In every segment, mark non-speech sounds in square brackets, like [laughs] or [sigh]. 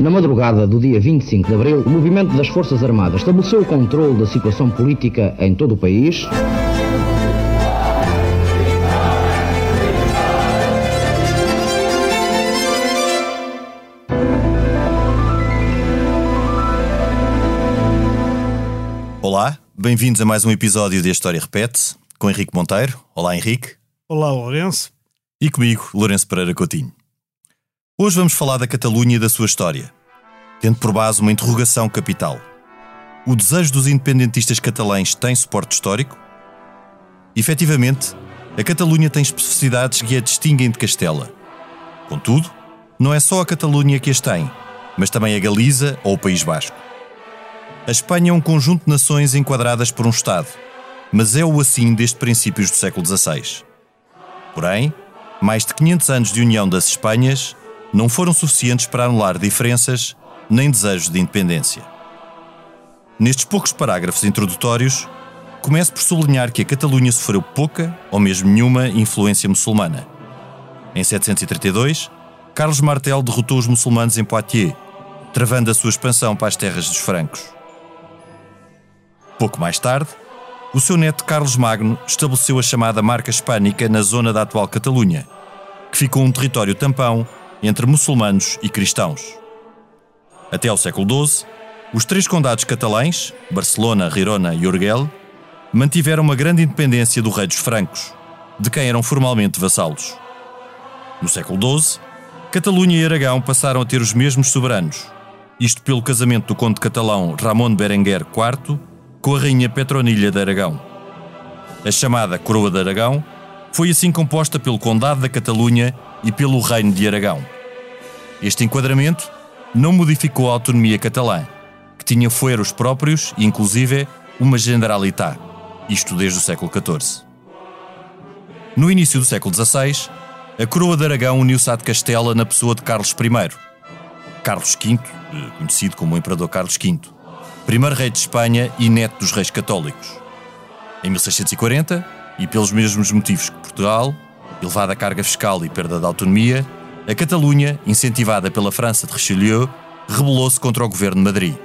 Na madrugada do dia 25 de abril, o movimento das Forças Armadas estabeleceu o controle da situação política em todo o país. Olá, bem-vindos a mais um episódio de A História Repete, com Henrique Monteiro. Olá, Henrique. Olá, Lourenço. E comigo, Lourenço Pereira Coutinho. Hoje vamos falar da Catalunha e da sua história, tendo por base uma interrogação capital. O desejo dos independentistas catalães tem suporte histórico? Efetivamente, a Catalunha tem especificidades que a distinguem de Castela. Contudo, não é só a Catalunha que as tem, mas também a Galiza ou o País Basco. A Espanha é um conjunto de nações enquadradas por um Estado, mas é o assim desde princípios do século XVI. Porém, mais de 500 anos de união das Espanhas não foram suficientes para anular diferenças nem desejos de independência. Nestes poucos parágrafos introdutórios, começo por sublinhar que a Catalunha sofreu pouca ou mesmo nenhuma influência muçulmana. Em 732, Carlos Martel derrotou os muçulmanos em Poitiers, travando a sua expansão para as terras dos francos. Pouco mais tarde, o seu neto Carlos Magno estabeleceu a chamada Marca Hispânica na zona da atual Catalunha, que ficou um território tampão entre muçulmanos e cristãos. Até ao século XII, os três condados catalães, Barcelona, Rirona e Urgel, mantiveram uma grande independência do rei dos francos, de quem eram formalmente vassalos. No século XII, Catalunha e Aragão passaram a ter os mesmos soberanos, isto pelo casamento do conde catalão Ramon Berenguer IV com a rainha Petronilha de Aragão. A chamada Coroa de Aragão foi assim composta pelo Condado da Catalunha e pelo Reino de Aragão. Este enquadramento não modificou a autonomia catalã, que tinha fueros próprios e, inclusive, uma generalitat, isto desde o século XIV. No início do século XVI, a coroa de Aragão uniu-se à de Castela na pessoa de Carlos I, Carlos V, conhecido como o Imperador Carlos V, primeiro rei de Espanha e neto dos reis católicos. Em 1640, e pelos mesmos motivos que Portugal, elevada carga fiscal e perda de autonomia, a Catalunha, incentivada pela França de Richelieu, rebelou-se contra o governo de Madrid.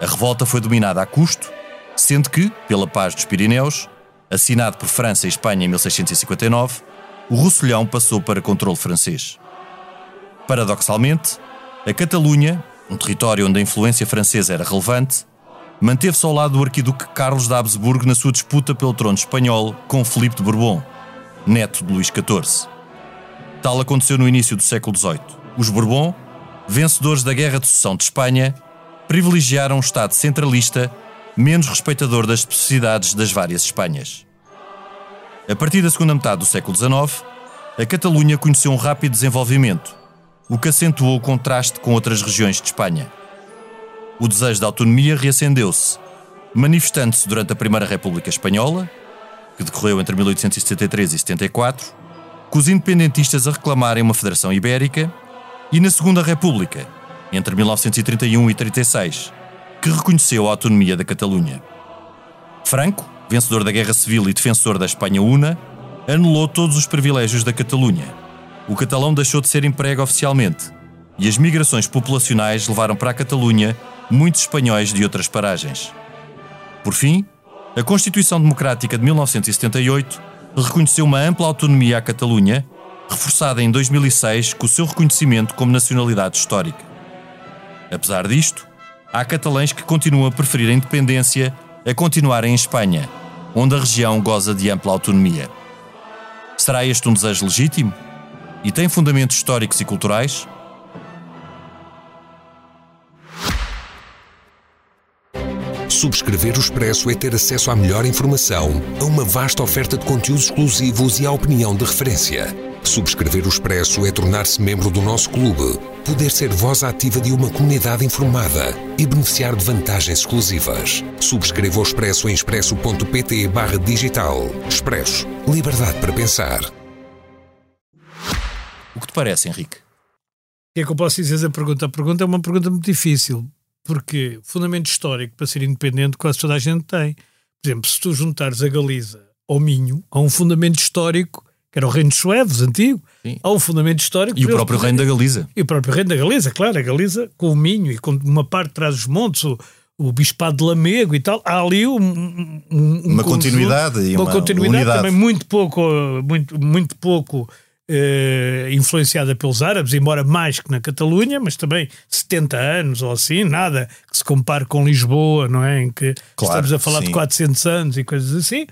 A revolta foi dominada a custo, sendo que, pela Paz dos Pirineus, assinado por França e Espanha em 1659, o Roussillon passou para controle francês. Paradoxalmente, a Catalunha, um território onde a influência francesa era relevante, manteve-se ao lado do arquiduque Carlos de Habsburgo na sua disputa pelo trono espanhol com Filipe de Bourbon, neto de Luís XIV. Tal aconteceu no início do século XVIII. Os Bourbon, vencedores da Guerra de Sucessão de Espanha, privilegiaram um Estado centralista menos respeitador das especificidades das várias Espanhas. A partir da segunda metade do século XIX, a Catalunha conheceu um rápido desenvolvimento, o que acentuou o contraste com outras regiões de Espanha. O desejo de autonomia reacendeu-se, manifestando-se durante a Primeira República Espanhola, que decorreu entre 1873 e 74, com os independentistas a reclamarem uma federação ibérica, e na Segunda República, entre 1931 e 36, que reconheceu a autonomia da Catalunha. Franco, vencedor da Guerra Civil e defensor da Espanha Una, anulou todos os privilégios da Catalunha. O catalão deixou de ser emprego oficialmente, e as migrações populacionais levaram para a Catalunha muitos espanhóis de outras paragens. Por fim, a Constituição Democrática de 1978 reconheceu uma ampla autonomia à Catalunha, reforçada em 2006 com o seu reconhecimento como nacionalidade histórica. Apesar disto, há catalães que continuam a preferir a independência a continuar em Espanha, onde a região goza de ampla autonomia. Será este um desejo legítimo? E tem fundamentos históricos e culturais? Subscrever o Expresso é ter acesso à melhor informação, a uma vasta oferta de conteúdos exclusivos e à opinião de referência. Subscrever o Expresso é tornar-se membro do nosso clube, poder ser voz ativa de uma comunidade informada e beneficiar de vantagens exclusivas. Subscreva o Expresso em expresso.pt barra digital. Expresso. Liberdade para pensar. O que te parece, Henrique? O que é que eu posso dizer da pergunta? A pergunta é uma pergunta muito difícil, porque fundamento histórico para ser independente quase toda a gente tem. Por exemplo, se tu juntares a Galiza ao Minho, há um fundamento histórico que era o reino de suevos antigo, Sim. há um fundamento histórico. E o próprio reino da Galiza. E o próprio reino da Galiza, claro, a Galiza com o Minho e com uma parte de trás dos montes, o, o Bispado de Lamego e tal, há ali um, um, um uma continuidade e uma, uma continuidade unidade. também muito pouco, muito, muito pouco eh, influenciada pelos árabes, embora mais que na Catalunha, mas também 70 anos ou assim, nada que se compare com Lisboa, não é? Em que claro, estamos a falar sim. de 400 anos e coisas assim.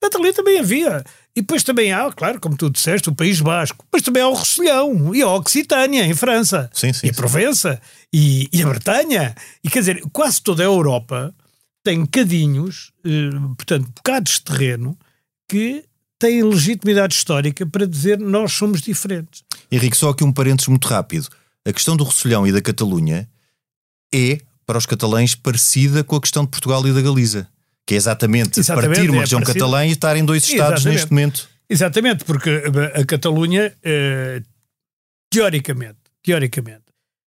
Portanto, ali também havia. E depois também há, claro, como tu disseste, o País Basco, mas também há o Rosselhão e a Occitânia em França, sim, sim, e a Provença e, e, a Bretanha. E quer dizer, quase toda a Europa tem cadinhos, eh, portanto, bocados de terreno que têm legitimidade histórica para dizer nós somos diferentes. Henrique, só aqui um parênteses muito rápido. A questão do Rosselhão e da Catalunha é, para os catalães, parecida com a questão de Portugal e da Galiza que é exatamente, exatamente partir uma é região catalã e estar em dois Estados exatamente. neste momento. Exatamente, porque a Catalunha, eh, teoricamente, teoricamente,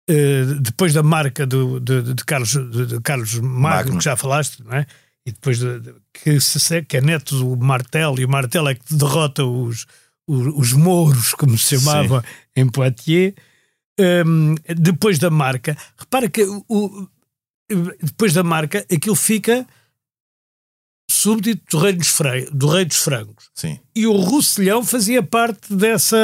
eh, depois da marca do, de, de, Carlos, de, de Carlos Magno, Magno, que já falaste, não é? E depois de, de, que, se, que é neto do Martel, e o Martel é que derrota os, os, os mouros, como se chamava Sim. em Poitiers, um, depois da marca, repara que o, depois da marca aquilo fica súbdito do rei dos, Fre do rei dos frangos. Sim. E o Russelhão fazia parte dessa,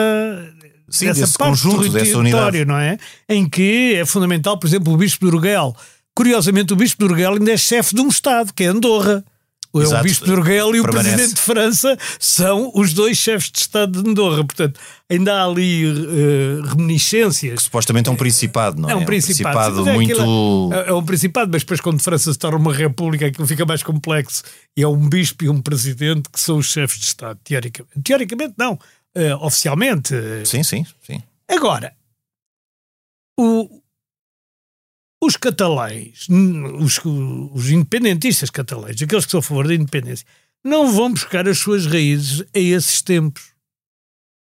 Sim, dessa desse parte conjunto, dessa unidade. não é? Em que é fundamental, por exemplo, o Bispo de Urgel. Curiosamente, o Bispo de Urgel ainda é chefe de um Estado, que é Andorra. Exato. O Bispo de Urgel e o Permanece. Presidente de França são os dois chefes de Estado de Andorra. Portanto, ainda há ali uh, reminiscências. Que supostamente é um principado, não é? É um principado, é um principado muito. É, é, um principado, mas depois, quando França se torna uma república, aquilo fica mais complexo. E é um bispo e um presidente que são os chefes de Estado, teoricamente. Teoricamente, não. Uh, oficialmente. Sim, sim, sim. Agora, o, os catalães, os, os independentistas catalães, aqueles que são a favor da independência, não vão buscar as suas raízes a esses tempos.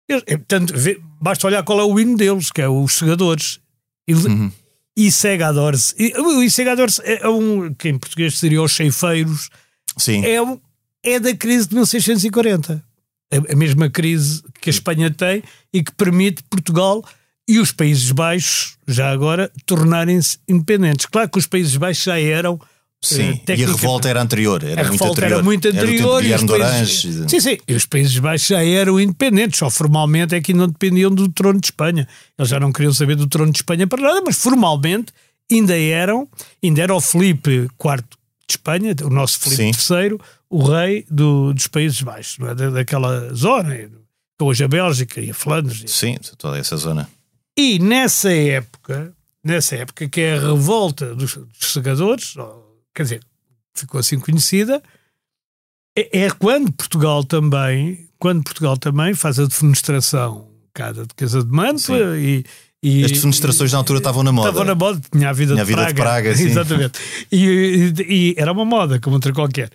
É, portanto, basta olhar qual é o hino deles, que é os segadores. E, uhum. e segadores. E, o segadores é, é um, que em português seria os ceifeiros. Sim. É, um, é da crise de 1640. A, a mesma crise que a Espanha tem e que permite Portugal e os Países Baixos, já agora, tornarem-se independentes. Claro que os Países Baixos já eram. Sim, uh, e a revolta era anterior. Era a muito anterior. era muito anterior. Era países, sim, sim. E os Países Baixos já eram independentes, só formalmente é que não dependiam do trono de Espanha. Eles já não queriam saber do trono de Espanha para nada, mas formalmente ainda eram, ainda era o Felipe IV de Espanha, o nosso Felipe III, o rei do, dos Países Baixos, é? da, daquela zona, hoje a Bélgica e a Flandres. Sim, toda essa zona. E nessa época, nessa época que é a revolta dos, dos segadores, quer dizer, ficou assim conhecida, é, é, quando Portugal também, quando Portugal também faz a defenestração cá da Duquesa de Mantua e, e, As defenestrações na altura estavam na moda. Estavam na moda, tinha a vida, tinha de, vida Praga, de Praga. [laughs] Exatamente. E, e, e, era uma moda, como outra qualquer.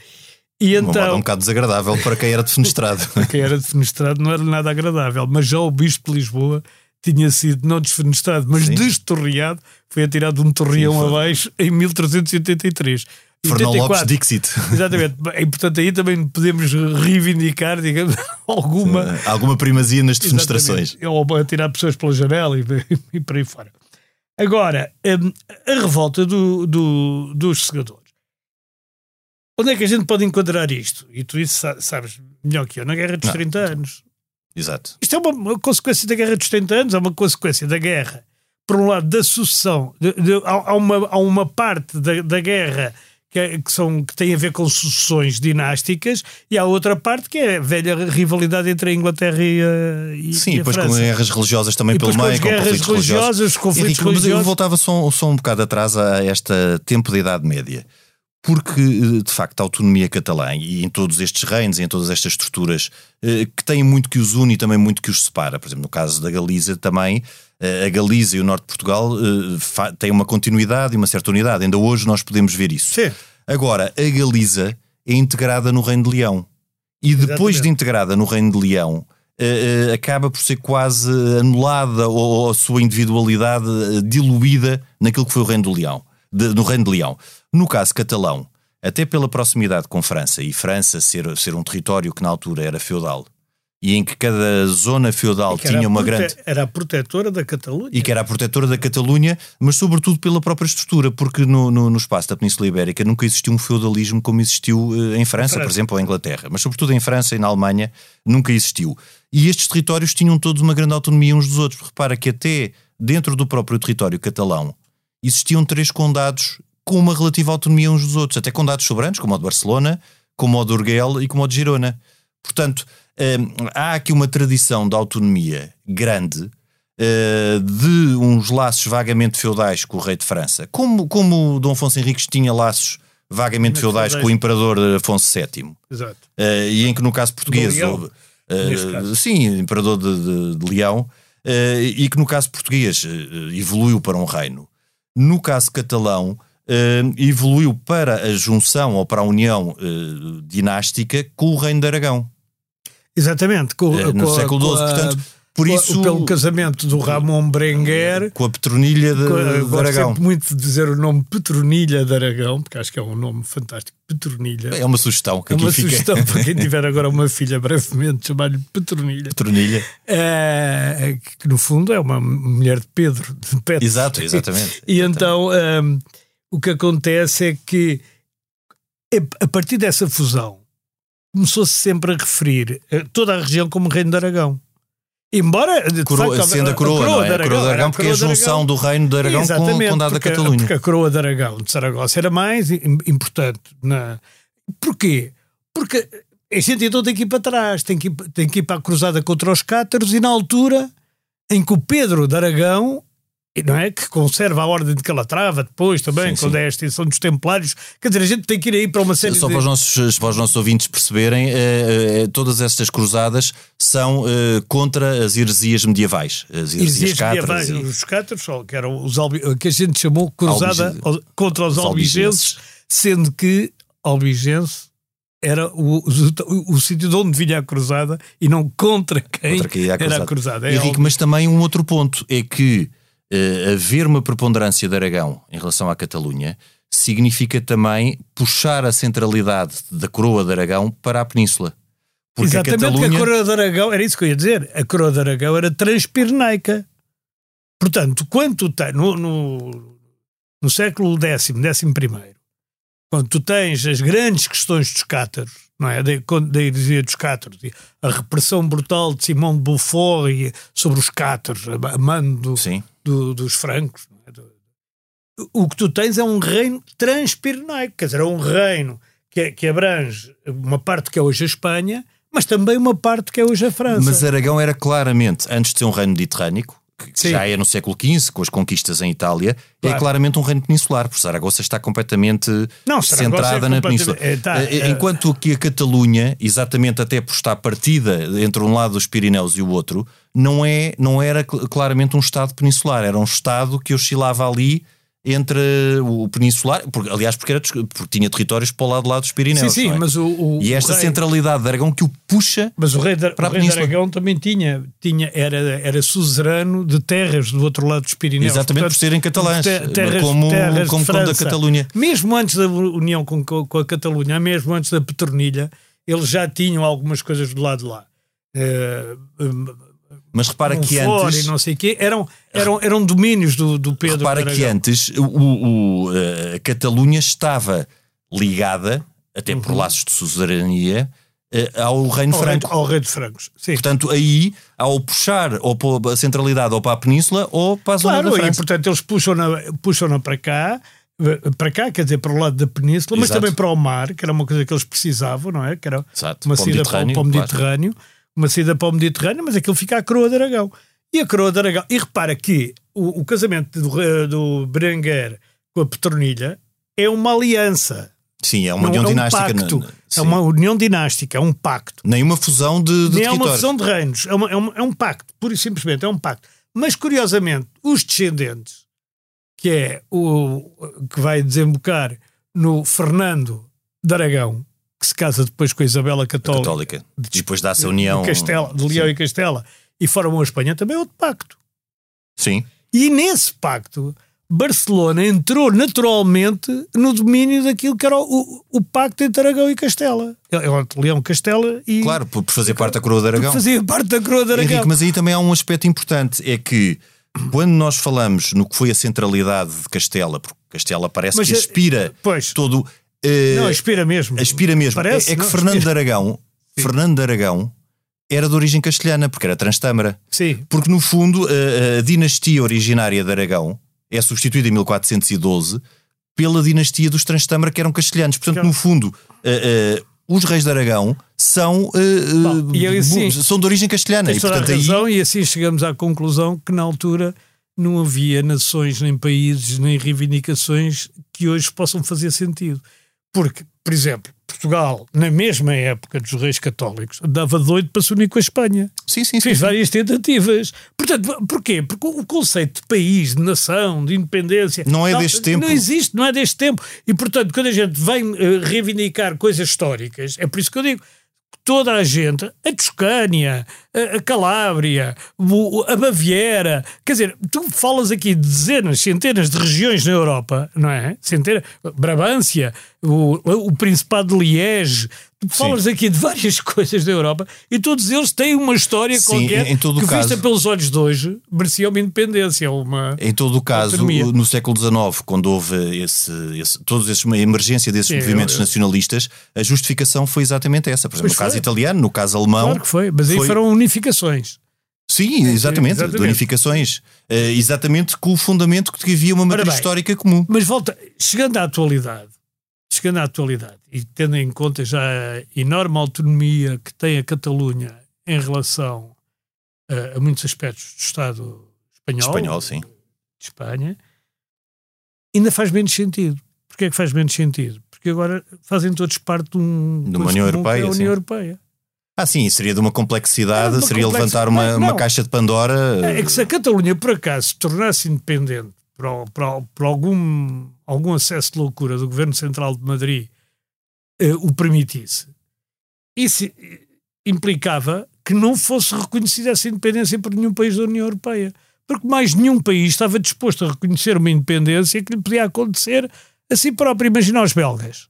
E uma então, moda um bocado desagradável para quem era defenestrado. [laughs] para quem era defenestrado não era nada agradável, mas já o Bispo de Lisboa tinha sido não desfenestrado, mas Sim. destorreado, foi atirado um torreão Sim, abaixo em 1383. Fernão Lopes Dixit. [laughs] Exatamente. E portanto aí também podemos reivindicar, digamos, [laughs] alguma... Sim, alguma primazia nas defenestrações. Ou atirar pessoas pela janela e, [laughs] e por aí fora. Agora, hum, a revolta do, do, dos segadores. Onde é que a gente pode enquadrar isto? E tu isso sabes melhor que eu, na Guerra dos Não. 30 anos. Exato. Isto é uma, consequência da Guerra dos 30 anos, é uma consequência da guerra, por um lado, da sucessão. De, de, há, uma, há uma parte da, da guerra que, é, que, são, que tem a ver com sucessões dinásticas e há outra parte que é a velha rivalidade entre a Inglaterra e a, e, Sim, e depois França. com guerras religiosas também e pelo meio, com, guerras conflitos religiosas. conflitos Henrique, religiosos. eu voltava só, só um bocado atrás a esta tempo da Idade Média porque eh, de facto a autonomia catalã e em todos estes reinos, em todas estas estruturas eh, que têm muito que os une e também muito que os separa, por exemplo, no caso da Galiza também, eh, a Galiza e o norte de Portugal têm uma continuidade e uma certa unidade, ainda hoje nós podemos ver isso. Sim. Agora, a Galiza é integrada no Reino de Leão e depois Exatamente. de integrada no Reino de Leão, acaba por ser quase anulada ou a sua individualidade diluída naquilo que foi o Reino do Leão, de, no Reino de Leão. No caso catalão, até pela proximidade com França e França ser, ser um território que na altura era feudal, e em que cada zona feudal tinha uma grande. Era a protetora da Catalunha. E que era a protetora da Catalunha, mas sobretudo pela própria estrutura, porque no, no, no espaço da Península Ibérica nunca existiu um feudalismo como existiu uh, em França, França, por exemplo, ou em Inglaterra, mas sobretudo em França e na Alemanha nunca existiu. E estes territórios tinham todos uma grande autonomia uns dos outros. Repara que até dentro do próprio território catalão existiam três condados com uma relativa autonomia uns dos outros, até condados soberanos, como o de Barcelona, como o de Urgel e como o de Girona. Portanto, há aqui uma tradição de autonomia grande uh, de uns laços vagamente feudais com o rei de França, como, como Dom Afonso Henriques tinha laços vagamente feudais, feudais com o imperador Afonso VII. Exato. Uh, e em que no caso português houve, uh, sim, imperador de, de, de Leão, e que no caso português evoluiu para um reino. No caso catalão, evoluiu para a junção ou para a união dinástica com o reino de Aragão. Exatamente, com, é, no com século XII, portanto, por isso. Pelo casamento do Ramon Berenguer com a Petronilha de, com, de Aragão. Gosto muito de dizer o nome Petronilha de Aragão, porque acho que é um nome fantástico. Petronilha. É uma sugestão que é uma sugestão para quem [laughs] tiver agora uma filha brevemente, chamar-lhe Petronilha. Petronilha. É, que no fundo é uma mulher de Pedro. De Pedro. Exato, exatamente. [laughs] e então um, o que acontece é que a partir dessa fusão começou-se sempre a referir toda a região como Reino de Aragão. Embora. Coroa, facto, sendo a coroa, a coroa, é? a coroa de Aragão, porque é a junção do Reino de Aragão com o Condado da Catalunha. Porque a coroa de Aragão, de Saragossa, era mais importante. Na... Porquê? Porque a gente então tem que ir para trás, tem que ir, tem que ir para a cruzada contra os cátaros e na altura em que o Pedro de Aragão não é? Que conserva a ordem de Calatrava depois também, sim, quando sim. é a extinção dos Templários. Quer dizer, a gente tem que ir aí para uma série Só de... para os nossos, para os nossos ouvintes perceberem, eh, eh, todas estas cruzadas são eh, contra as heresias medievais. As heresias, medievais, e... os cátaros, que eram os albi... que a gente chamou cruzada contra os, os albigenses, sendo que albigense era o, o, o, sítio de onde vinha a cruzada e não contra quem, contra quem a era a cruzada. É Henrique, mas também um outro ponto é que uh, haver uma preponderância de Aragão em relação à Catalunha significa também puxar a centralidade da coroa de Aragão para a Península. Porque Exatamente, a, Catalunha... a coroa de Aragão, era isso que eu ia dizer, a coroa de Aragão era transpirnaica. Portanto, quando tu tens, no, no, no século X, primeiro, quando tu tens as grandes questões dos cátaros, não é? Da, da heresia dos cátaros, a repressão brutal de Simão de Beaufort sobre os cátaros, a mando Sim do, dos francos. É? O que tu tens é um reino transpirenaico, quer dizer, é um reino que, que abrange uma parte que é hoje a Espanha, mas também uma parte que é hoje a França. Mas Aragão era claramente, antes de ser um reino mediterrâneo, que Sim. já é no século XV, com as conquistas em Itália, é claro. é claramente um reino peninsular, porque Saragossa está completamente Não, centrada é na península. É, tá, eh, é, Enquanto que a Catalunha, exatamente até por estar partida entre um lado dos Pirineus e o outro, não, é, não era claramente um Estado peninsular, era um Estado que oscilava ali entre o peninsular, porque, aliás, porque, era, porque tinha territórios para o lado, lado dos Pirineus. Sim, sim, é? mas o, o E esta o rei, centralidade de Aragão que o puxa mas o rei de, para o rei de Aragão também tinha, tinha era, era suzerano de terras do outro lado dos Pirineus. Exatamente, Portanto, por serem catalãs, terras, como, terras como, como da Catalunha. Mesmo antes da união com, com a Catalunha, mesmo antes da Petronilha, eles já tinham algumas coisas do lado de lá. Uh, mas repara um que antes. E não sei quê, eram, eram, eram domínios do, do Pedro. Repara que antes o, o, a Catalunha estava ligada, até por uhum. laços de suzerania, eh, ao Reino ao Franco. Rei, ao Rei de Francos. Sim. Portanto, aí, ao puxar ou para a centralidade ou para a Península ou para a zona claro, da França. e portanto eles puxam-na puxam para cá para cá, quer dizer, para o lado da península, Exato. mas também para o mar, que era uma coisa que eles precisavam, não é? Que era Exato. uma saída para, para o Mediterrâneo. Claro uma saída para o Mediterrâneo, mas aquilo fica a coroa de Aragão. E a coroa de Aragão. E repara que o, o casamento do, do Berenguer com a Petronilha é uma aliança. Sim, é uma união é um dinástica. Pacto, é uma união dinástica, é um pacto. Nem uma fusão de, de Nem é uma fusão de reinos, é, uma, é, um, é um pacto, pura e simplesmente, é um pacto. Mas curiosamente, os descendentes, que é o que vai desembocar no Fernando de Aragão, que se casa depois com a Isabela Católica. Católica. Depois dá-se a união. De, Castela, de Leão Sim. e Castela. E formam a Espanha também é outro pacto. Sim. E nesse pacto, Barcelona entrou naturalmente no domínio daquilo que era o, o, o pacto entre Aragão e Castela. É, é Leão Castela e. Claro, por fazer parte da coroa de Aragão. Fazia parte da coroa de Aragão. Henrique, mas aí também há um aspecto importante: é que quando nós falamos no que foi a centralidade de Castela, porque Castela parece mas, que pois, todo. Uh, não, aspira mesmo. Aspira mesmo. Parece, é, é que não, Fernando aspira. de Aragão, Fernando de Aragão era de origem castelhana, porque era transtâmara. Sim. Porque, no fundo, a, a, dinastia originária de Aragão é substituída em 1412 pela dinastia dos transtâmara, que eram castelhanos. Portanto, no fundo, uh, uh, os reis de Aragão são, uh, Bom, e assim, são de origem castelhana. E, portanto, razão, aí... e assim chegamos à conclusão que, na altura, não havia nações, nem países, nem reivindicações que hoje possam fazer sentido. Porque, por exemplo, Portugal, na mesma época dos reis católicos, dava doido para se unir com a Espanha. Sim, sim, Fez sim, várias tentativas. Portanto, porquê? Porque o conceito de país, de nação, de independência. Não é não, deste tempo. Não existe, não é deste tempo. E, portanto, quando a gente vem uh, reivindicar coisas históricas, é por isso que eu digo toda a gente, a Toscânia, a, Calábria, a Baviera, quer dizer, tu falas aqui de dezenas, centenas de regiões na Europa, não é? Centenas, Brabância, o, o Principado de Liege, Tu falas Sim. aqui de várias [laughs] coisas da Europa e todos eles têm uma história Sim, qualquer em, em todo que, caso, vista pelos olhos de hoje, merecia uma independência. Uma em todo o caso, autonomia. no século XIX, quando houve esse, esse, todos esses, uma emergência desses movimentos eu, eu. nacionalistas, a justificação foi exatamente essa. Por exemplo, no foi. caso italiano, no caso alemão. Claro que foi, mas aí foram unificações. Sim, exatamente, exatamente. de unificações. Uh, exatamente com o fundamento que havia uma matriz histórica comum. Mas volta, chegando à atualidade, chegando à atualidade e tendo em conta já a enorme autonomia que tem a Catalunha em relação a, a muitos aspectos do Estado espanhol, espanhol sim. de Espanha, ainda faz menos sentido. Porquê é que faz menos sentido? Porque agora fazem todos parte de, um, de uma União Europeia. É a União Europeia. Ah, sim, seria de uma complexidade, uma seria levantar uma, uma caixa de Pandora. É que se a Catalunha, por acaso, se tornasse independente para, para, para algum algum acesso de loucura do Governo Central de Madrid uh, o permitisse, isso implicava que não fosse reconhecida essa independência por nenhum país da União Europeia. Porque mais nenhum país estava disposto a reconhecer uma independência que lhe podia acontecer a si próprio. Imagina os belgas.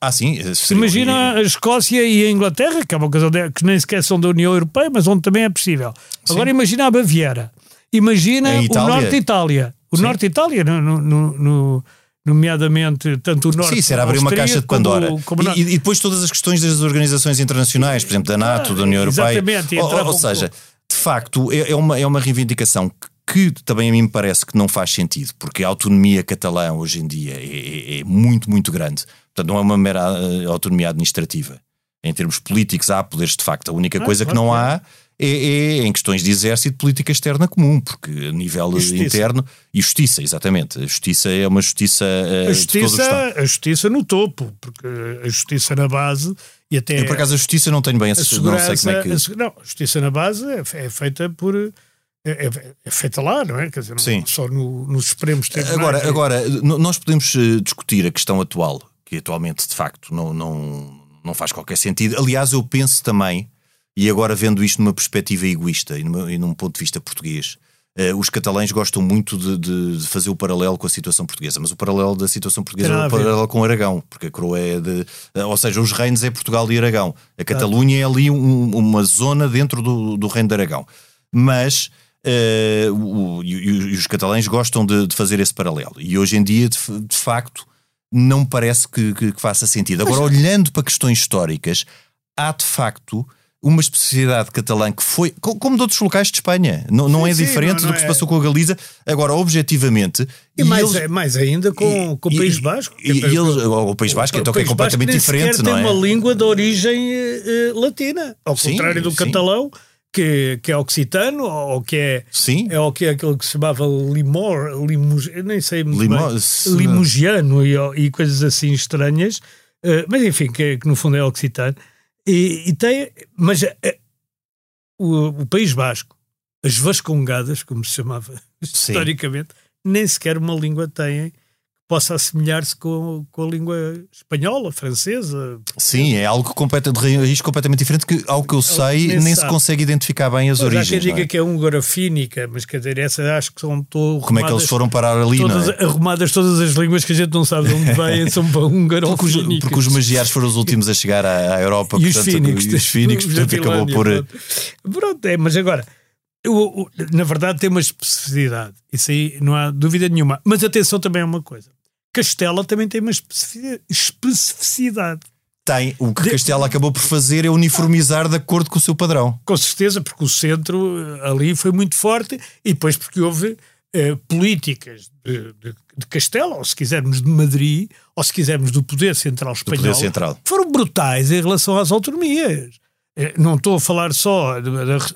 Ah, sim. Imagina a Escócia e a Inglaterra, que é uma coisa que nem sequer são da União Europeia, mas onde também é possível. Sim. Agora imagina a Baviera. Imagina o Norte de Itália. O sim. Norte de Itália, no, no, no nomeadamente tanto o Norte. Sim, será abrir uma caixa de Pandora. Como, como e, e, depois todas as questões das organizações internacionais, por exemplo, da NATO, ah, da União Europeia. Exatamente. Ou, ou, seja, de facto, é, é, uma, é uma reivindicação que, que também a mim me parece que não faz sentido, porque a autonomia catalã hoje em dia é, é, é muito, muito grande. Portanto, não é uma mera eh, autonomia administrativa. Em termos políticos, há poderes de facto. A única ah, coisa que não há é, é, em questões de exército política externa comum, porque a nível interno e justiça, exatamente. A justiça é uma justiça, uh, a justiça A justiça no topo, porque a justiça na base e até. Eu, por acaso, a justiça não tenho bem essa não sei como é que. A, não, a justiça na base é, é feita por. É, é, é, feita lá, não é? Quer dizer, não, só no, nos Supremos tribunais. Agora, agora, nós podemos eh, discutir a questão atual, que atualmente, de facto, não, não, não faz qualquer sentido. Aliás, eu penso também e agora vendo isto numa perspectiva egoísta e, numa, e num ponto de vista português, uh, os catalães gostam muito de, de, de, fazer o paralelo com a situação portuguesa, mas o paralelo da situação portuguesa é o paralelo com Aragão, porque a coroa é de. Uh, ou seja, os reinos é Portugal e Aragão. A Catalunha é ali um, uma zona dentro do, do reino de Aragão. Mas. Uh, o, e, os catalães gostam de, de, fazer esse paralelo. E hoje em dia, de, de facto, não parece que, que, que faça sentido. Agora, olhando para questões históricas, há de facto uma especialidade catalã que foi, como de outros locais de Espanha, não, não sim, é diferente não, não do que é. se passou com a Galiza, agora objetivamente. E, e mais, eles, mais ainda com, com o País Basco. E, e, eles, o País Basco o, então, que é completamente diferente, não é? tem uma língua de origem uh, latina, ao sim, contrário do catalão. Que, que é occitano, ou que é, Sim. é o que é aquilo que se chamava limor, limug, nem sei muito Limor, bem, limugiano e, e coisas assim estranhas, uh, mas enfim, que, que no fundo é occitano. E, e tem, mas é, o, o, País Basco, as Vascongadas, como se chamava Sim. historicamente, nem sequer uma língua têm possa assemelhar-se com, com a língua espanhola, francesa. Sim, é algo completo, de raiz completamente diferente que, ao que eu sei, nem, nem se consegue identificar bem as pois origens. Há quem diga é? que é húngaro-fínica, mas quer dizer, essas acho que são todas. Como é que eles foram parar ali, todas, não é? Arrumadas todas as línguas que a gente não sabe de onde vêm, são para húngaro [laughs] porque, os, porque os magiares foram os últimos a chegar à, à Europa, e portanto, os fínicos, e os fínicos [laughs] portanto, acabou por. Pronto. pronto, é, mas agora. Eu, na verdade, tem uma especificidade. Isso aí não há dúvida nenhuma. Mas atenção também a uma coisa. Castela também tem uma especificidade. Tem. O que de... Castela acabou por fazer é uniformizar de acordo com o seu padrão. Com certeza, porque o centro eh, ali foi muito forte e depois porque houve eh, políticas de, de, de, Castela, ou se quisermos de Madrid, ou se quisermos do poder central espanhol, poder central. foram brutais em relação às autonomias. Eh, não estou a falar só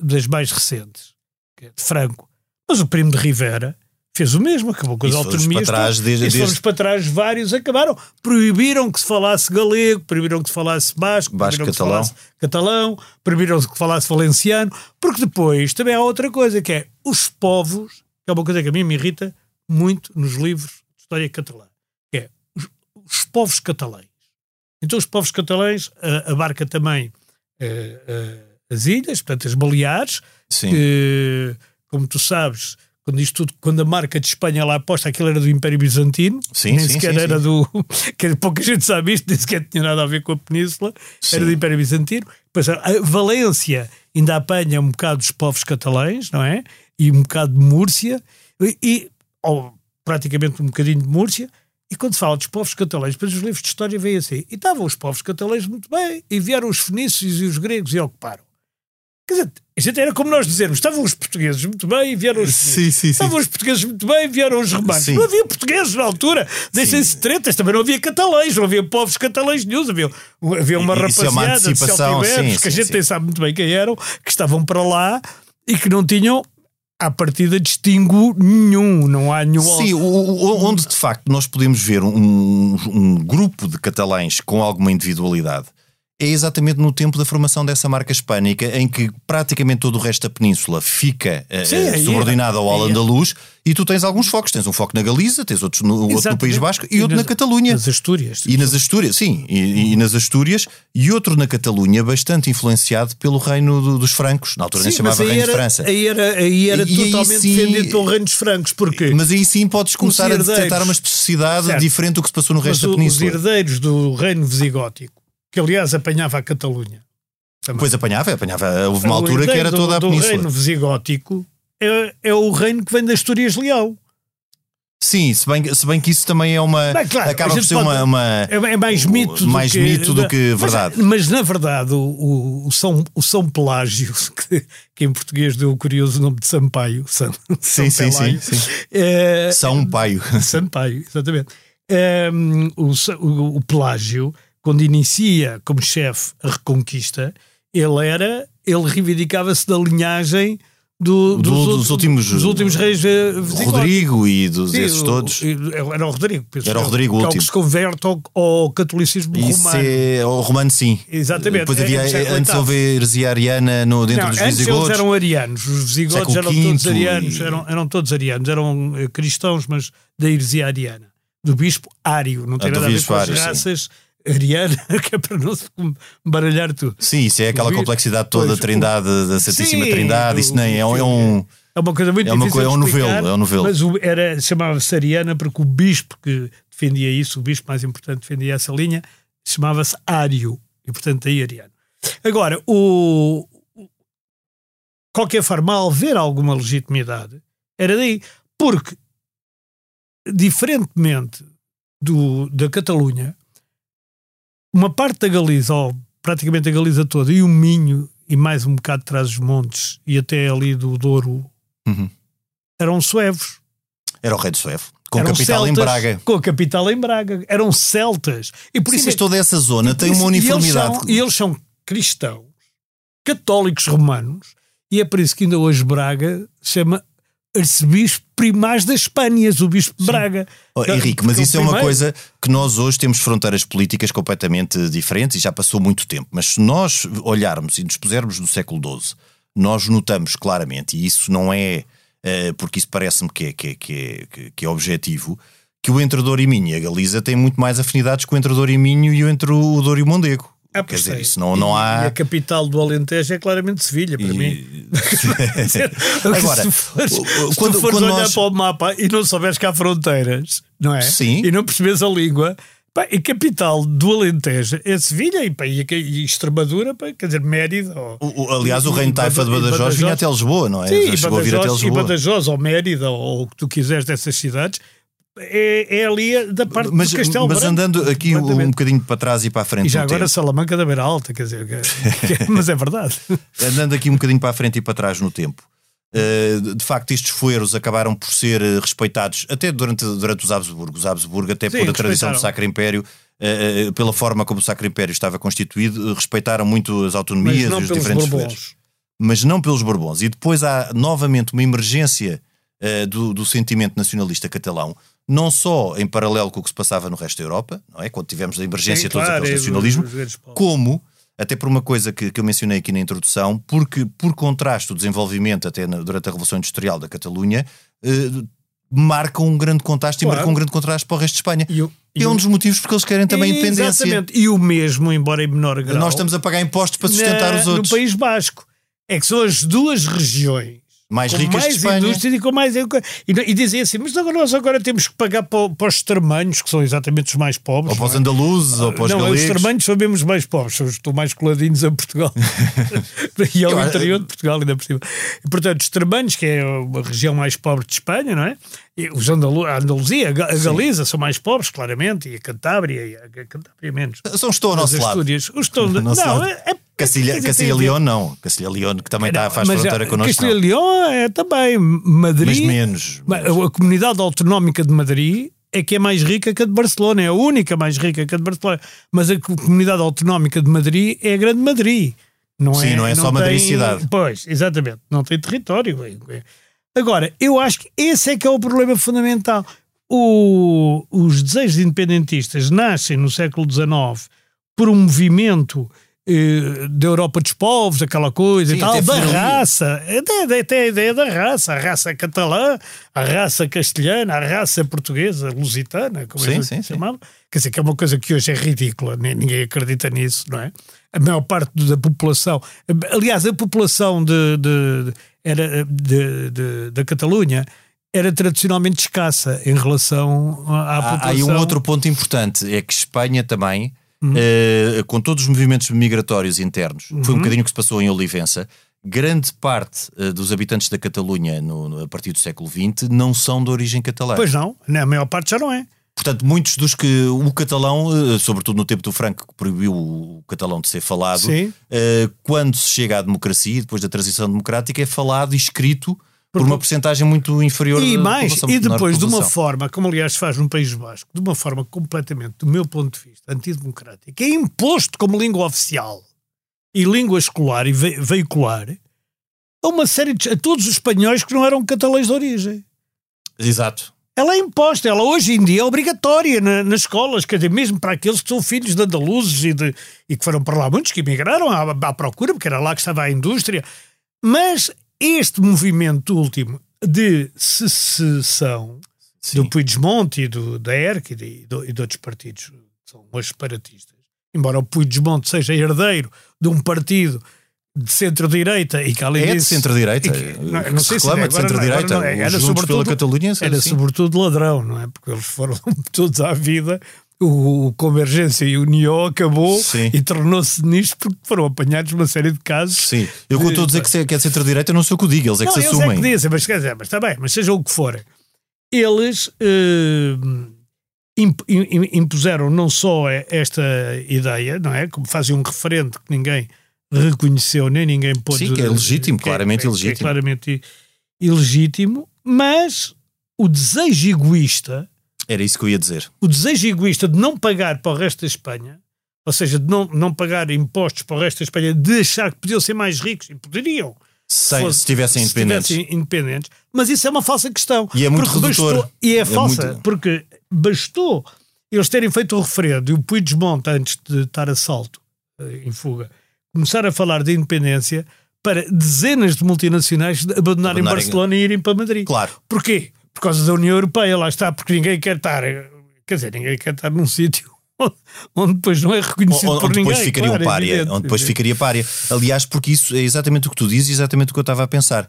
das mais recentes, de Franco, mas o primo de Rivera fez o mesmo, acabou com as autonomias. Para trás, desde, e se desde... para trás, vários acabaram. Proibiram que se falasse galego, proibiram que se falasse basco, basco proibiram catalão. que se falasse catalão, proibiram que se falasse valenciano, porque depois também há outra coisa que é os povos, que é uma coisa que a mim me irrita muito nos livros de história catalã, que é os, os povos catalães. Então os povos catalães uh, abarca também uh, uh, as ilhas, portanto as Baleares, Sim. que, como tu sabes, quando isto tudo, quando a marca de Espanha lá aposta, aquilo era do Império Bizantino, sim, nem sim, sequer sim, era do. [laughs] que pouca gente sabe isto, nem sequer tinha nada a ver com a Península, era do Império Bizantino. Depois, a Valência ainda apanha um bocado dos povos catalães, não é? E um bocado de Múrcia, e, ou praticamente um bocadinho de Múrcia. E quando se fala dos povos catalães, depois os livros de história veem assim. E estavam os povos catalães muito bem, e vieram os fenícios e os gregos e ocuparam. Quer dizer, era como nós dizermos, estavam os portugueses muito bem e vieram os Sim, sim, sim. Estavam os portugueses muito bem e vieram os romanos. Não havia portugueses na altura. Deixem-se tretas, também não havia catalães, não havia povos catalães nenhum. Havia, havia uma Isso é uma rapaziada de celtiberos, que a gente nem sabe muito bem quem eram, que estavam para lá e que não tinham à partida distingo nenhum, não há nenhum. Sim, onde de facto nós podemos ver um, um grupo de catalães com alguma individualidade é exatamente no tempo da formação dessa marca hispânica, em que praticamente todo o resto da península fica eh, Sim, aí é. subordinado ao Aí é. Al-Andalus e tu tens alguns focos. Tens um foco na Galiza, tens outros no, outro no. País Basco e outro nas- na Catalunha. Nas Astúrias. E nas Astúrias, sim, e, e nas Astúrias, e outro na Catalunha, bastante influenciado pelo reino do- dos francos, na altura nem se Sim, mas chamava aí Reino era, de França. aí era, aí era E aí totalmente sim- defendido pelo Reino dos Francos. Porquê? Mas aí sim podes começar a detectar uma especificidade Certo. diferente do que se passou no Mas resto da o- os península. herdeiros do Reino Visigótico, que aliás apanhava a Catalunha. também. Pois apanhava, apanhava. Houve uma O altura que era do- toda a do península. reino visigótico é, é o reino que vem das Astúrias Leão. Sim, se bem, se bem que isso também é uma. Bem, claro, acaba por ser pode- uma. uma- É, é mais mito mais do que, mito do que mas- verdade. Mas, na verdade, o, o, o São, o São Pelágio, [laughs] que, que em português deu o curioso nome de Sampaio, São, Sim, São sim, Pelágio, sim, sim. é, São Paio. Sampaio, exatamente. Ehm, o, o, o Pelágio, quando inicia como chefe a Reconquista, ele era, ele reivindicava-se da linhagem do, Do- dos, dos outros- últimos- dos últimos reis eh, visigóticos. Rodrigo e dos Sim, esses o- todos. Era o Rodrigo. penso Era o Rodrigo, que é o último. que se converte ao, ao catolicismo Isso romano. é o romano, sim. Exatamente. Depois É- havia, é do século antes houve heresia ariana no, dentro Não, dos antes eles visigodos. eram arianos, os visigodos eram todos arianos, e- eram, eram todos arianos, eram eh, cristãos, mas da heresia ariana, do bispo Ário, não tem do nada a ver com as Ário, sim. Raças arianas, [laughs] que é para não se baralhar tudo. Sim, isso é aquela complexidade toda Pois, da Trindade, da Santíssima Sim, Trindade. Isso nem é, um- é um. É uma coisa muito É uma difícil é um de explicar, novelo, é um novelo. Mas o, era, chamava-se Ariana porque o bispo que defendia isso, o bispo mais importante defendia essa linha, chamava-se Ário. E portanto daí Ariano. Agora, o, o- qualquer forma, ao haver alguma legitimidade, era daí. Porque, diferentemente do, da Catalunha, uma parte da Galiza, ou praticamente a Galiza toda, e o Minho, e mais um bocado de trás dos montes, e até ali do Douro, Uhum. eram suevos. Era o rei de Suevo. Com eram capital em celtas, Braga. Com a capital em Braga. Eram celtas. E por Sim, isso mas é- toda essa zona tem isso- uma uniformidade. E eles, são, e eles são cristãos, católicos romanos, e é por isso que ainda hoje Braga se chama arcebispo primaz das Espanhas, o bispo de Braga. Oh, Henrique, mas Porque isso é uma coisa que nós hoje temos fronteiras políticas completamente diferentes e já passou muito tempo. Mas se nós olharmos e nos pusermos no século XII, nós notamos claramente, e isso não é eh, porque isso parece-me que é, que, é, que, é, que é objetivo, que o entre Douro e Minho e a Galiza têm muito mais afinidades com o entre Douro e Minho e o entre o Douro e o Mondego. Ah, Quer dizer, isso não, não há. E a capital do Alentejo é claramente Sevilha, para E- mim. [laughs] Agora, se fores, se quando- tu fores olhar nós- para o mapa e não souberes que há fronteiras, não é? Sim. E não percebes a língua, pá, a capital do Alentejo é Sevilha e, pá, e, e Extremadura, pá, quer dizer, Mérida. Ou, O- o- aliás, o e- Reino e Taifa de Bada- e Badajoz vinha até Lisboa, não é? Sim, e chegou a Badajoz, e. Badajoz ou Mérida ou o que tu quiseres dessas cidades é, é ali da parte Mas, do Castelo mas Branco, andando aqui um, um bocadinho para trás e para a frente E já agora tempo, Salamanca da Beira Alta, quer dizer, que- que- mas é verdade. [laughs] andando aqui um bocadinho para a frente e para trás no tempo, eh, de facto estes fueiros acabaram por ser eh, respeitados até durante, durante os Habsburgo. Os Habsburgo, até Sim, por a tradição do. Sacro Império, eh, eh, pela forma como o Sacro Império estava constituído, respeitaram muito as autonomias e os diferentes fueiros. Bourbons. mas não pelos Bourbons. E depois há novamente uma emergência do, do sentimento nacionalista catalão, não só em paralelo com o que se passava no resto da Europa, não é? quando tivemos a emergência Sim, de todos claro, aqueles nacionalismo, como, até por uma coisa que, que eu mencionei aqui na introdução, porque por contraste o desenvolvimento até na- durante a Revolução Industrial da Catalunha, eh, marca um grande contraste Claro. e marca um grande contraste para o resto de Espanha. E o- E é e um o- dos motivos porque eles querem também independência. Exatamente. E o mesmo, embora em menor grau, Nós estamos a pagar impostos para sustentar na- os outros. No País Basco. É que são as duas regiões Mais com ricas de mais Espanha. indústria e com mais. E, e dizem assim, mas agora nós agora temos que pagar para, para os extremanhos, que são exatamente os mais pobres. Ou para os não é? andaluzes, ou para os não, os galegos. extremanhos são mesmo os mais pobres, são os estão mais coladinhos a Portugal [laughs] e ao Eu interior de Portugal, ainda por cima. E, portanto, os extremanhos, que é a região mais pobre de Espanha, não é? E os Andalu a Andaluzia, a Ga- a Galiza são mais pobres, claramente, e a Cantábria, e a, a Cantábria menos. São estou ao nosso lado. Os estão [laughs] de- Nosso não, lado. é Cacilha, quer dizer, Cacilha tem a ver- León não. Cacilha León que também está, Não, faz mas fronteira connosco. Não. León é também Madrid. Mas menos. A comunidade autonómica de Madrid é que é mais rica que a de Barcelona, é a única mais rica que a de Barcelona. Mas a comunidade autonómica de Madrid é a Grande Madrid. Não Sim, é, não é só Madrid tem- cidade. Pois, exatamente. Não tem território. Agora, eu acho que esse é que é o problema fundamental. O- os desejos independentistas nascem no século XIX por um movimento da Europa dos povos, aquela coisa Sim, e tal, da raça, até, até a ideia da raça, a raça catalã, a raça castelhana, a raça portuguesa, lusitana, como Sim, é que sim, chamava. Quer dizer, que é uma coisa que hoje é ridícula, ninguém acredita nisso, não é? A maior parte da população, aliás, a população de, de- era, de, de- da Catalunha era tradicionalmente escassa em relação à, à Há, há população. aí um outro ponto importante: é que Espanha também, Uhum. eh, com todos os movimentos migratórios internos, Uhum. foi um bocadinho o que se passou em Olivença. Grande parte eh, dos habitantes da Catalunha no- no- a partir do século XX não são de origem catalã. Pois não, né, a maior parte já não é. Portanto, muitos dos que o catalão, eh, sobretudo no tempo do Franco, que proibiu o catalão de ser falado, Sim. quando se chega à democracia, depois da transição democrática, é falado e escrito por uma porcentagem muito inferior E mais, e depois de uma forma, como aliás faz no País Basco, de uma forma completamente, do meu ponto de vista, antidemocrática, é imposto como língua oficial e língua escolar e ve- veicular a uma série de. a todos os espanhóis que não eram catalães de origem. Exato. Ela é imposta, ela hoje em dia é obrigatória na- nas escolas, quer dizer, mesmo para aqueles que são filhos de andaluzes e, de, e que foram para lá, muitos que emigraram à, à procura, porque era lá que estava a indústria. Mas este movimento último de secessão Sim. do Puigdemont e do, da ERC e de, e de- de outros partidos que são hoje separatistas, embora o Puigdemont seja herdeiro de um partido de centro-direita e que além É de disso... centro-direita. e que- não, não se sei se reclama de não, centro-direita. não é. Era Juntos pela Catalunha. era sobretudo ladrão, não é? Porque eles foram [laughs] todos à vida. O, Convergência e o União acabou Sim. e tornou-se nisto porque foram apanhados uma série de casos. Sim. Eu estou a dizer que se- que é de centro-direita, não sou o que o digo, eles é que não, se assumem. é que dizem, mas quer dizer, mas está bem, mas seja o que for. Eles eh, imp- im- impuseram não só esta ideia, não é? Como fazem um referendo que ninguém reconheceu, nem ninguém pôde. Sim, que é legítimo, claramente que é- ilegítimo. É claramente ilegítimo, mas o desejo egoísta Era isso que eu ia dizer. o desejo egoísta de não pagar para o resto da Espanha, ou seja, de não, não pagar impostos para o resto da Espanha, de achar que podiam ser mais ricos, e poderiam, Sem, fosse- se estivessem se independentes. independentes, mas isso é uma falsa questão. E é muito redutor. bastou- e é, É falsa, muito- porque bastou eles terem feito o referendo e o Puigdemont, antes de estar a salto, eh, em fuga, começar a falar de independência para dezenas de multinacionais abandonarem Abandonarem- Barcelona e irem para Madrid. Claro. Porquê? Por causa da União Europeia, lá está, porque ninguém quer estar, quer dizer, ninguém quer estar num sítio [laughs] onde depois não é reconhecido onde, por onde ninguém. Depois ficaria claro, um pária, evidente, onde depois evidente. ficaria pária. Aliás, porque isso é exatamente o que tu dizes, exatamente o que eu estava a pensar.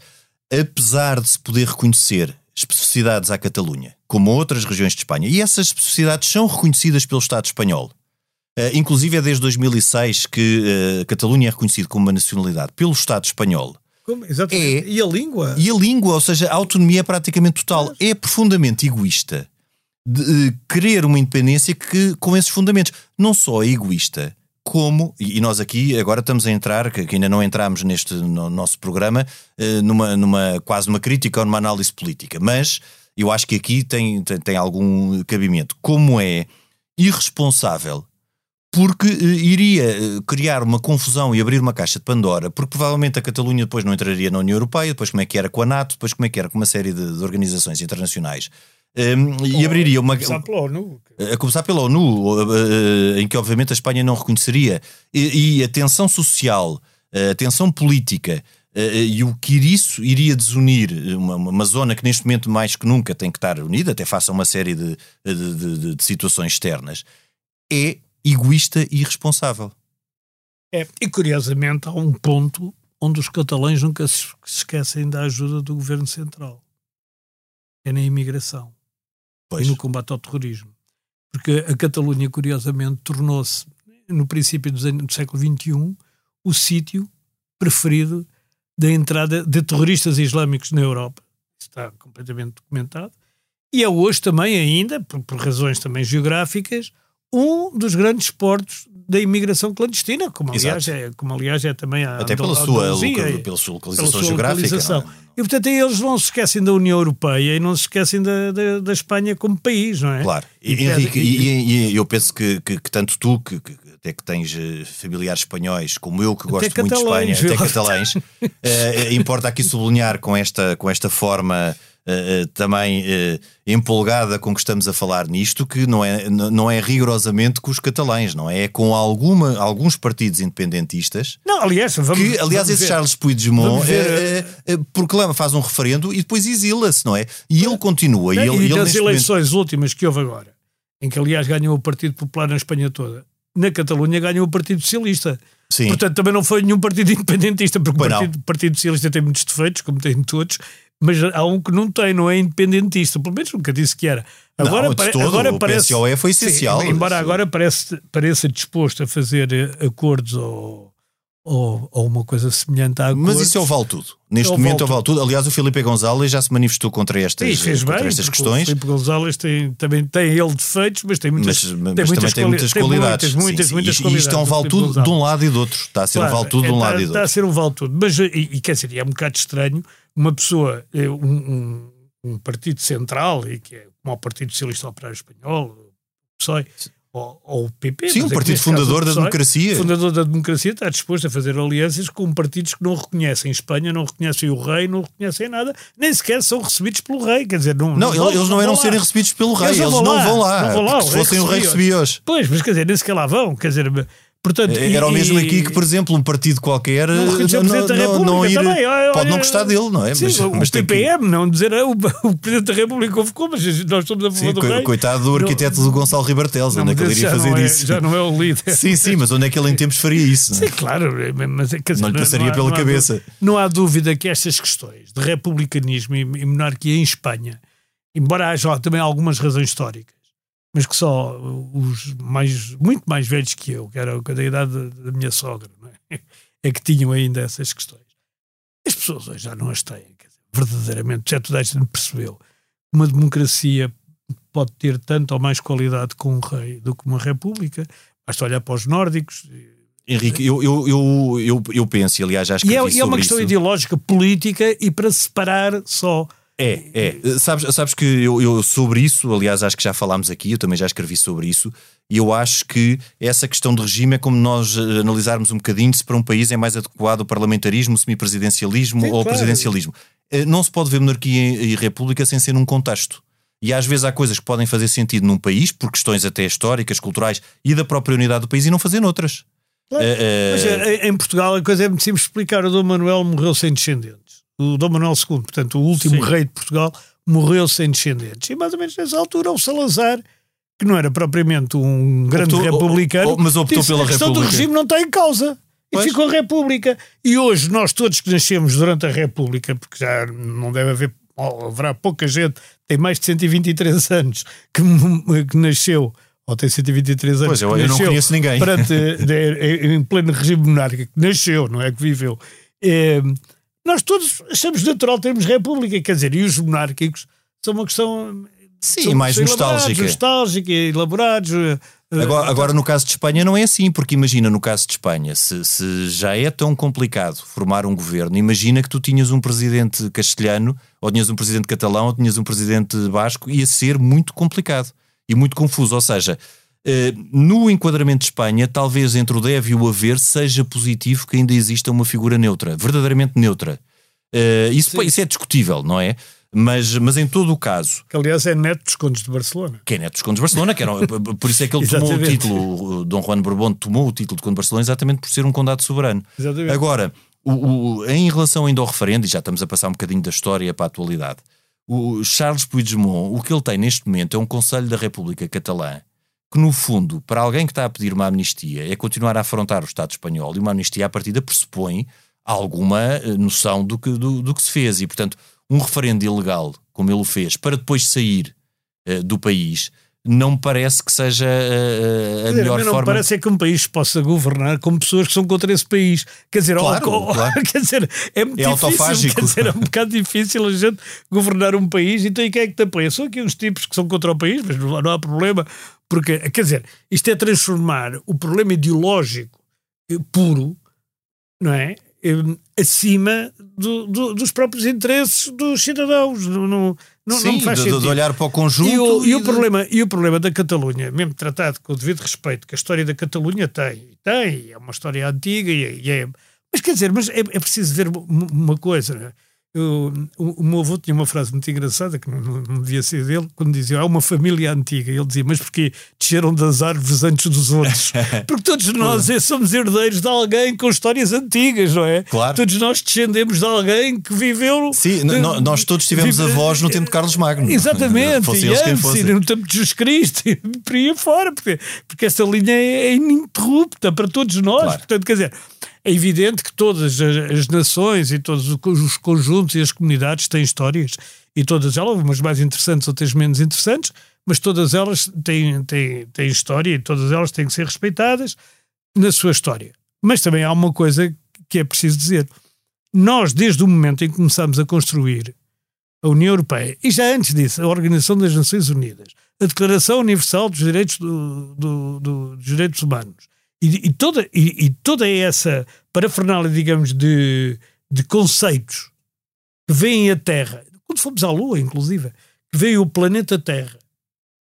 Apesar de se poder reconhecer especificidades à Catalunha, como outras regiões de Espanha, e essas especificidades são reconhecidas pelo Estado espanhol. Uh, inclusive é desde 2006 que uh, a Catalunha é reconhecida como uma nacionalidade pelo Estado espanhol. Como? Exatamente. É- E a língua? E a língua, ou seja, a autonomia é praticamente total. É profundamente egoísta de eh, querer uma independência que, com esses fundamentos, não só é egoísta, como, e nós aqui agora estamos a entrar, que ainda não entramos neste no nosso programa, eh, numa, numa quase numa crítica ou numa análise política, mas eu acho que aqui tem, tem, tem algum cabimento. Como é irresponsável porque eh, iria eh, criar uma confusão e abrir uma caixa de Pandora, porque provavelmente a Catalunha depois não entraria na União Europeia, depois como é que era com a NATO, depois como é que era com uma série de, de organizações internacionais. Um, e abriria uma. Começar pela ONU. A começar pela ONU, eh, em que obviamente a Espanha não reconheceria. E, e a tensão social, a tensão política eh, e o que isso iria desunir uma, uma zona que neste momento mais que nunca tem que estar unida, até face a uma série de, de, de- de situações externas, é egoísta e irresponsável. É, e curiosamente há um ponto onde os catalães nunca se esquecem da ajuda do governo central. É na imigração Pois. e no combate ao terrorismo. Porque a Catalunha, curiosamente, tornou-se, no princípio anos- do século XXI, o sítio preferido da entrada de terroristas islâmicos na Europa. Está completamente documentado. E é hoje também, ainda, por, por razões também geográficas, um dos grandes portos da imigração clandestina, como aliás, Exato. é, como aliás é também a Até pela sua, Andaluzia loca- e- pela sua pela localização sua geográfica. localização. não é? E portanto aí eles não se esquecem da União Europeia e não se esquecem da, da, da Espanha como país, não é? Claro. E, E Henrique, e, e eu penso que, que- que tanto tu, que, que até que tens eh, familiares espanhóis, como eu, que gosto muito de catalães, Espanha, até viu? catalães, eh, [laughs] eh, importa aqui sublinhar com esta, com esta forma eh, eh, também eh, empolgada com que estamos a falar nisto, que não é, não é rigorosamente com os catalães, não é? É com alguma, alguns partidos independentistas. Não, aliás, vamos, Que, aliás, vamos esse ver. Charles Puigdemont ver, eh, proclama, faz um referendo e depois exila-se, não é? E ele continua. E, ele, e ele das neste momento- eleições últimas que houve agora, em que aliás ganhou o Partido Popular na Espanha toda, na Catalunha ganhou o Partido Socialista. Sim. Portanto, também não foi nenhum partido [laughs] independentista, porque o não. partido, partido Socialista tem muitos defeitos, como tem todos, mas há um que não tem, não é independentista. Pelo menos nunca disse que era. Agora, Não, todo, agora o parece. PSOE foi essencial. Sim, embora Sim. agora parece, pareça disposto a fazer eh, acordos ou, ou, ou uma coisa semelhante acordos. Mas isso é o vale tudo. Neste É momento é o vale tudo. Aliás, o Felipe Gonzalez já se manifestou contra estas, Sim, fez contra bem, estas questões. O Filipe Gonzalez tem, também tem ele defeitos, mas tem muitas, Mas, tem mas muitas também tem muitas qualidades. Muitas, muitas, Sim, muitas Isto- qualidades. Isto é um vale tudo de um lado e do outro. Está a ser um Claro, vale tudo de um lado está, e do está a outro. ser um vale tudo. Mas, e, e quer dizer, é um bocado estranho uma pessoa, eh, um, um, um partido central, e que é como o Partido Socialista Operário Espanhol, PSOE, ou, ou o PP. Sim, um é partido caso fundador o da PSOE, democracia. Fundador da democracia está disposto a fazer alianças com partidos que não reconhecem Espanha, não reconhecem o rei, não reconhecem nada, nem sequer são recebidos pelo rei. Quer dizer, não, Não, vão- eles não eram lá. serem recebidos pelo rei. Eles Eles não não vão lá, vão lá. não vão lá, se fossem o rei recebia-os. Pois, mas quer dizer, nem sequer lá vão. Quer dizer, portanto. e- Era o mesmo e- aqui que, por exemplo, um partido qualquer Não não, não- não ir, também. Olha, pode não gostar dele, não é? Sim, mas, o mas tem que- não dizer ah, o, [laughs] o Presidente da República convocou, mas nós estamos a favor Sim, do co- rei. coitado do arquiteto do Gonçalo Ribartelos, Não, onde é que ele iria fazer não é- isso? Já não é o líder. Sim, sim, mas onde é que ele em tempos faria isso? não é? Sim, claro, mas quer dizer, Não lhe passaria há- pela há cabeça. Não há dúvida que estas questões de republicanismo e, e monarquia em Espanha, embora haja também algumas razões históricas, mas que só os mais, muito mais velhos que eu, que era da idade da, minha sogra, não é? [laughs] é que tinham ainda essas questões. As pessoas hoje já não as têm, dizer, verdadeiramente, já toda a gente percebeu. Uma democracia pode ter tanto ou mais qualidade com um rei do que uma república. Basta olhar para os nórdicos. Henrique, eu, eu, eu, eu, eu penso, aliás já E escrevi é, e é sobre uma questão isso. ideológica, política e para separar só. É, é. Sabes, sabes que eu, eu sobre isso, aliás, acho que já falámos aqui, eu também já escrevi sobre isso, e eu acho que essa questão de regime é como nós eh, analisarmos um bocadinho se para um país é mais adequado o parlamentarismo, o semipresidencialismo Sim, ou o claro. presidencialismo. Eh, Não se pode ver monarquia e república sem ser num contexto. E às vezes há coisas que podem fazer sentido num país, por questões até históricas, culturais e da própria unidade do país, e não fazer noutras. Claro. Eh, Mas em Portugal a coisa é muito simples de explicar. O Dom Manuel morreu sem descendentes. O Dom Manuel II, portanto, o último Sim. rei de Portugal, morreu sem descendentes. E mais ou menos nessa altura o Salazar, que não era propriamente um grande optou, republicano, mas optou disse, pela a questão República. do regime não está em causa. E Pois. ficou a República. E hoje, nós todos que nascemos durante a República, porque já não deve haver, ou haverá pouca gente, tem mais de 123 [laughs] anos, que, que nasceu, ou tem 123 anos, Pois, eu- eu não conheço ninguém. Perante, [laughs] em pleno regime monárquico, que nasceu, não é que viveu. É, nós todos achamos natural termos República, quer dizer, e os monárquicos são uma questão. Sim, são- mais nostálgica. nostálgica, elaborados. eh, Agora, agora, no caso de Espanha, não é assim, porque imagina, no caso de Espanha, se, se já é tão complicado formar um governo, imagina que tu tinhas um presidente castelhano, ou tinhas um presidente catalão, ou tinhas um presidente basco, ia ser muito complicado e muito confuso. Ou seja, eh, no enquadramento de Espanha, talvez entre o deve e o haver seja positivo que ainda exista uma figura neutra, verdadeiramente neutra. Eh, isso, isso é discutível, não é? Mas, mas em todo o caso, que aliás é neto dos Condes de Barcelona. que é Neto dos Condes de Barcelona, que era, [laughs] por isso é que ele tomou o título, o Dom Juan Borbón tomou o título de Conde de Barcelona exatamente por ser um condado soberano. Exatamente. Agora, o, o- em relação ainda ao referendo, e já estamos a passar um bocadinho da história para a atualidade, o Charles Puigdemont, o que ele tem neste momento é um Conselho da República Catalã que, no fundo, para alguém que está a pedir uma amnistia, é continuar a afrontar o Estado espanhol e uma amnistia à partida pressupõe alguma eh, noção do que, do, do que se fez. E, portanto, um referendo ilegal, como ele o fez, para depois sair eh, do país, não me parece que seja eh, a dizer, melhor não me forma. parece é que um país possa governar com pessoas que são contra esse país. Quer dizer, Claro, ou- [laughs] ou- claro. quer dizer é muito É difícil. autofágico. Quer dizer, é um bocado difícil a gente governar um país. Então, e quem é que te apoia? São aqui uns tipos que são contra o país, mas não, não há problema. Porque, quer dizer, isto é transformar o problema ideológico eh, puro, não é? Acima do- do- dos próprios interesses dos cidadãos. Não, não, não, Sim, não faz de, de olhar para o conjunto. E o, e o de- problema, e o problema da Catalunha, mesmo tratado com o devido respeito que a história da Catalunha tem, tem, é uma história antiga e, é- e é. Mas quer dizer, mas é, é preciso ver uma- coisa. né? Eu- o, o meu avô tinha uma frase muito engraçada, que não, não, devia ser dele, quando dizia: há uma família antiga. Ele dizia: Mas porquê desceram das árvores antes dos outros? [laughs] Porque todos nós é, somos herdeiros de alguém com histórias antigas, não é? Claro. Todos nós descendemos de alguém que viveu. Sim, no- nós todos tivemos Vive- avós no tempo de Carlos Magno. Exatamente, Fossem e antes, e no tempo de Jesus Cristo, [laughs] e por aí fora, porque, porque essa linha é, é ininterrupta para todos nós. Claro. Portanto, quer dizer, é evidente que todas as, nações e todos os conjuntos e as comunidades têm histórias, e todas elas, umas mais interessantes, outras menos interessantes, mas todas elas têm, têm, têm história e todas elas têm que ser respeitadas na sua história. Mas também há uma coisa que é preciso dizer. Nós, desde o momento em que começamos a construir a União Europeia, e já antes disso, a Organização das Nações Unidas, a Declaração Universal dos Direitos, do- do- do- dos direitos Humanos, e, e toda, e, e toda essa parafernália, digamos, de, de conceitos que veem a Terra, quando fomos à Lua, inclusive, que veem o planeta Terra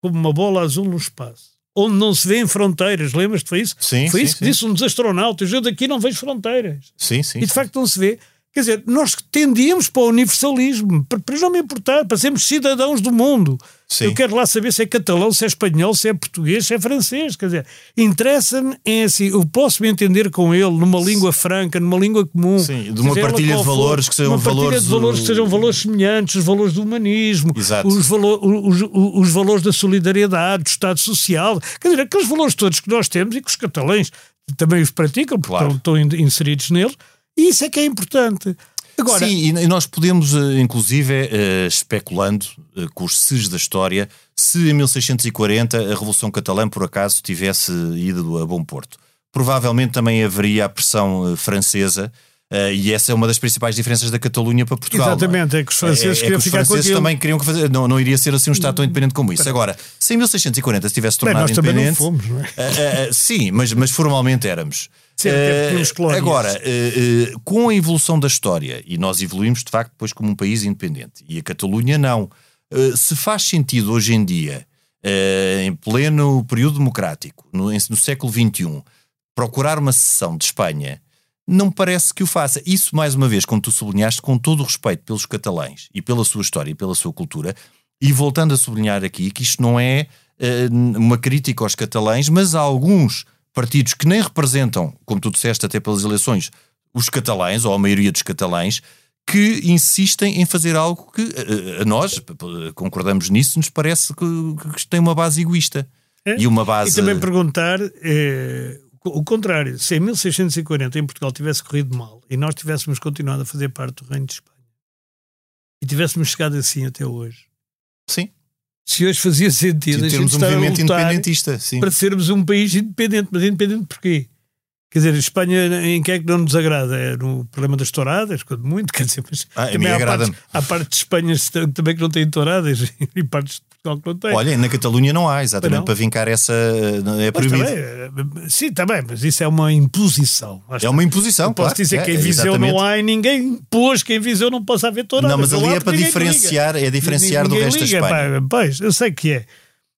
como uma bola azul no espaço, onde não se vêem fronteiras, lembras-te? Foi isso? Sim, Foi sim, isso que sim. disse um dos astronautas, eu daqui não vejo fronteiras. Sim, sim. E de facto não se vê. Quer dizer, nós tendíamos para o universalismo, para, não me importar, para sermos cidadãos do mundo. Sim. Eu quero lá saber se é catalão, se é espanhol, se é português, se é francês. Quer dizer, interessa-me é assim, eu posso me entender com ele numa língua franca, numa língua comum. Sim, de uma seja partilha de for, valores que sejam uma partilha valores de valores do- que sejam valores semelhantes, os valores do humanismo, Exato. os, valo- os, os- valores da solidariedade, do Estado Social. Quer dizer, aqueles valores todos que nós temos e que os catalães também os praticam, porque Claro. estão, estão in- inseridos neles, e isso é que é importante. Agora, Sim, e nós podemos, eh, inclusive, eh, especulando eh, com os ses da história, se em 1640 a Revolução Catalã, por acaso, tivesse ido a bom porto. Provavelmente também haveria a pressão francesa, eh, e essa é uma das principais diferenças da Catalunha para Portugal. não Exatamente, é que os franceses que queriam os ficar com franceses também queriam que fazer, não, não iria ser assim um Estado tão independente como isso. Agora, se em 1640 se tivesse Bem, tornado nós também não independente. fomos, não é? Ah, ah, sim, mas, mas formalmente éramos. Colónias. agora, ah, ah, com a evolução da história, e nós evoluímos de facto depois como um país independente, e a Catalunha não, se faz sentido hoje em dia, em pleno período democrático, no, no século XXI, procurar uma secessão de Espanha, não parece que o faça. Isso, mais uma vez, como tu sublinhaste, com todo o respeito pelos catalães e pela sua história e pela sua cultura, e voltando a sublinhar aqui que isto não é eh, uma crítica aos catalães, mas há alguns partidos que nem representam, como tu disseste até pelas eleições, os catalães, ou a maioria dos catalães, que insistem em fazer algo que a, a nós, concordamos nisso, nos parece que, que tem uma base egoísta. É? E uma base. E também perguntar eh, o contrário: se em 1640 em Portugal tivesse corrido mal e nós tivéssemos continuado a fazer parte do Reino de Espanha e tivéssemos chegado assim até hoje. Sim. Se hoje fazia sentido a gente um movimento independentista sim. para sermos um país independente, mas independente porquê? Quer dizer, Espanha em que é que não nos agrada? É no problema das touradas, quando muito, [laughs] quer dizer, mas ah, também há partes, há partes de Espanha também que não têm touradas [laughs] e partes de Portugal que não têm. Olha, na Catalunha não há, exatamente, não. para vincar essa. É proibido. Também, sim, também, mas isso é uma imposição. É uma imposição. Eu posso claro, dizer é, que em Viseu não há e ninguém pôs que em Viseu não possa haver touradas. Não, mas ali é para diferenciar, é diferenciar do resto liga, da Espanha. pois, eu sei que é.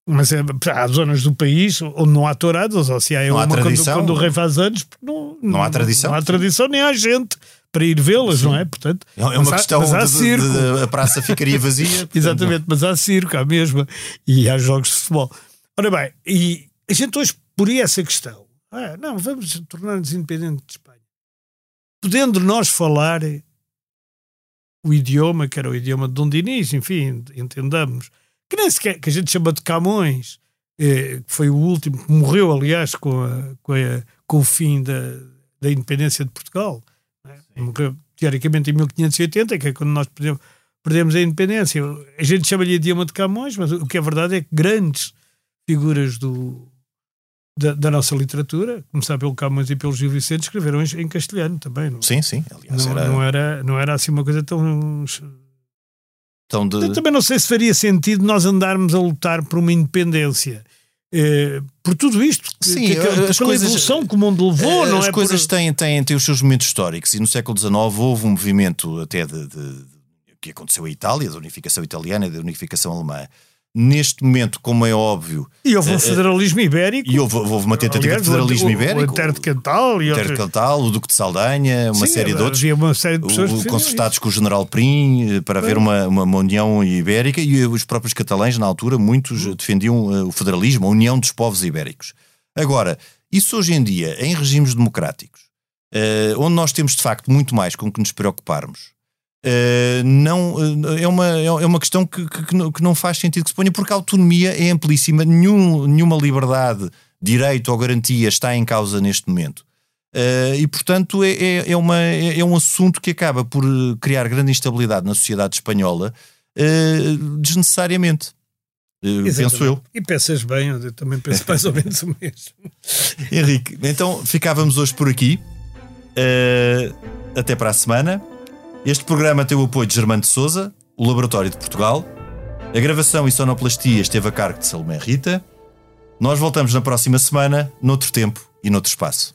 Mas é, há zonas do país onde não há touradas, ou se há, não uma há quando, quando, o rei faz anos, não, não, há tradição. Não há tradição, nem há gente para ir vê-las, não é? Portanto, é uma questão há, de, circo. De, de, a praça ficaria vazia. [laughs] Portanto, Exatamente, mas há circo, há mesmo, e há jogos de futebol. Ora bem, e a gente hoje por essa questão, ah, não, vamos tornar-nos independentes de Espanha. Podendo nós falar o idioma, que era o idioma de Dom Dinis, enfim, entendamos que nem sequer, que a gente chama de Camões, eh, que foi o último, que morreu, aliás, com, a, com, a, com o fim da, da independência de Portugal. Né? Morreu, teoricamente, em 1580, que é quando nós perdemos, perdemos a independência. A gente chama-lhe idioma de Camões, mas o que é verdade é que grandes figuras do, da, da, nossa literatura, começar pelo Camões e pelo Gil Vicente, escreveram em, em castelhano também. Não? Sim, sim. Aliás, não, era... Não, era, não era assim uma coisa tão de... Eu também não sei se faria sentido nós andarmos a lutar por uma independência. Eh, por tudo isto, Sim, que, que, as pela coisas, evolução que o mundo levou, eh, não as é? As coisas por... têm, têm, têm os seus momentos históricos e no século XIX houve um movimento até de, de, de que aconteceu em Itália, da unificação italiana e da unificação alemã, neste momento, como é óbvio. E houve um uh, federalismo ibérico. E houve, houve uma tentativa aliás, de federalismo o, ibérico. O Terra de Cantal e de Cantal, o Duque de Saldanha, uma Sim, série de outros. Havia uma série de pessoas o, consultados com o General Prim para haver uma, uma, uma, união ibérica e os próprios catalães, na altura, muitos hum. defendiam o federalismo, a união dos povos ibéricos. Agora, isso hoje em dia, em regimes democráticos, onde nós temos de facto muito mais com que nos preocuparmos Uh, não, uh, é, uma, é uma questão que, que, que, não faz sentido que se ponha, porque a autonomia é amplíssima, nenhum, nenhuma liberdade, direito ou garantia está em causa neste momento. Uh, e, portanto, é, é, é uma, é, é, um assunto que acaba por criar grande instabilidade na sociedade espanhola, desnecessariamente. penso eu. E pensas bem, eu também penso mais ou menos o mesmo. [laughs] Henrique, então ficávamos hoje por aqui. até para a semana. Este programa tem o apoio de Germano de Souza, o Laboratório de Portugal. A gravação e sonoplastia esteve a cargo de Salomé Rita. Nós voltamos na próxima semana, noutro tempo e noutro espaço.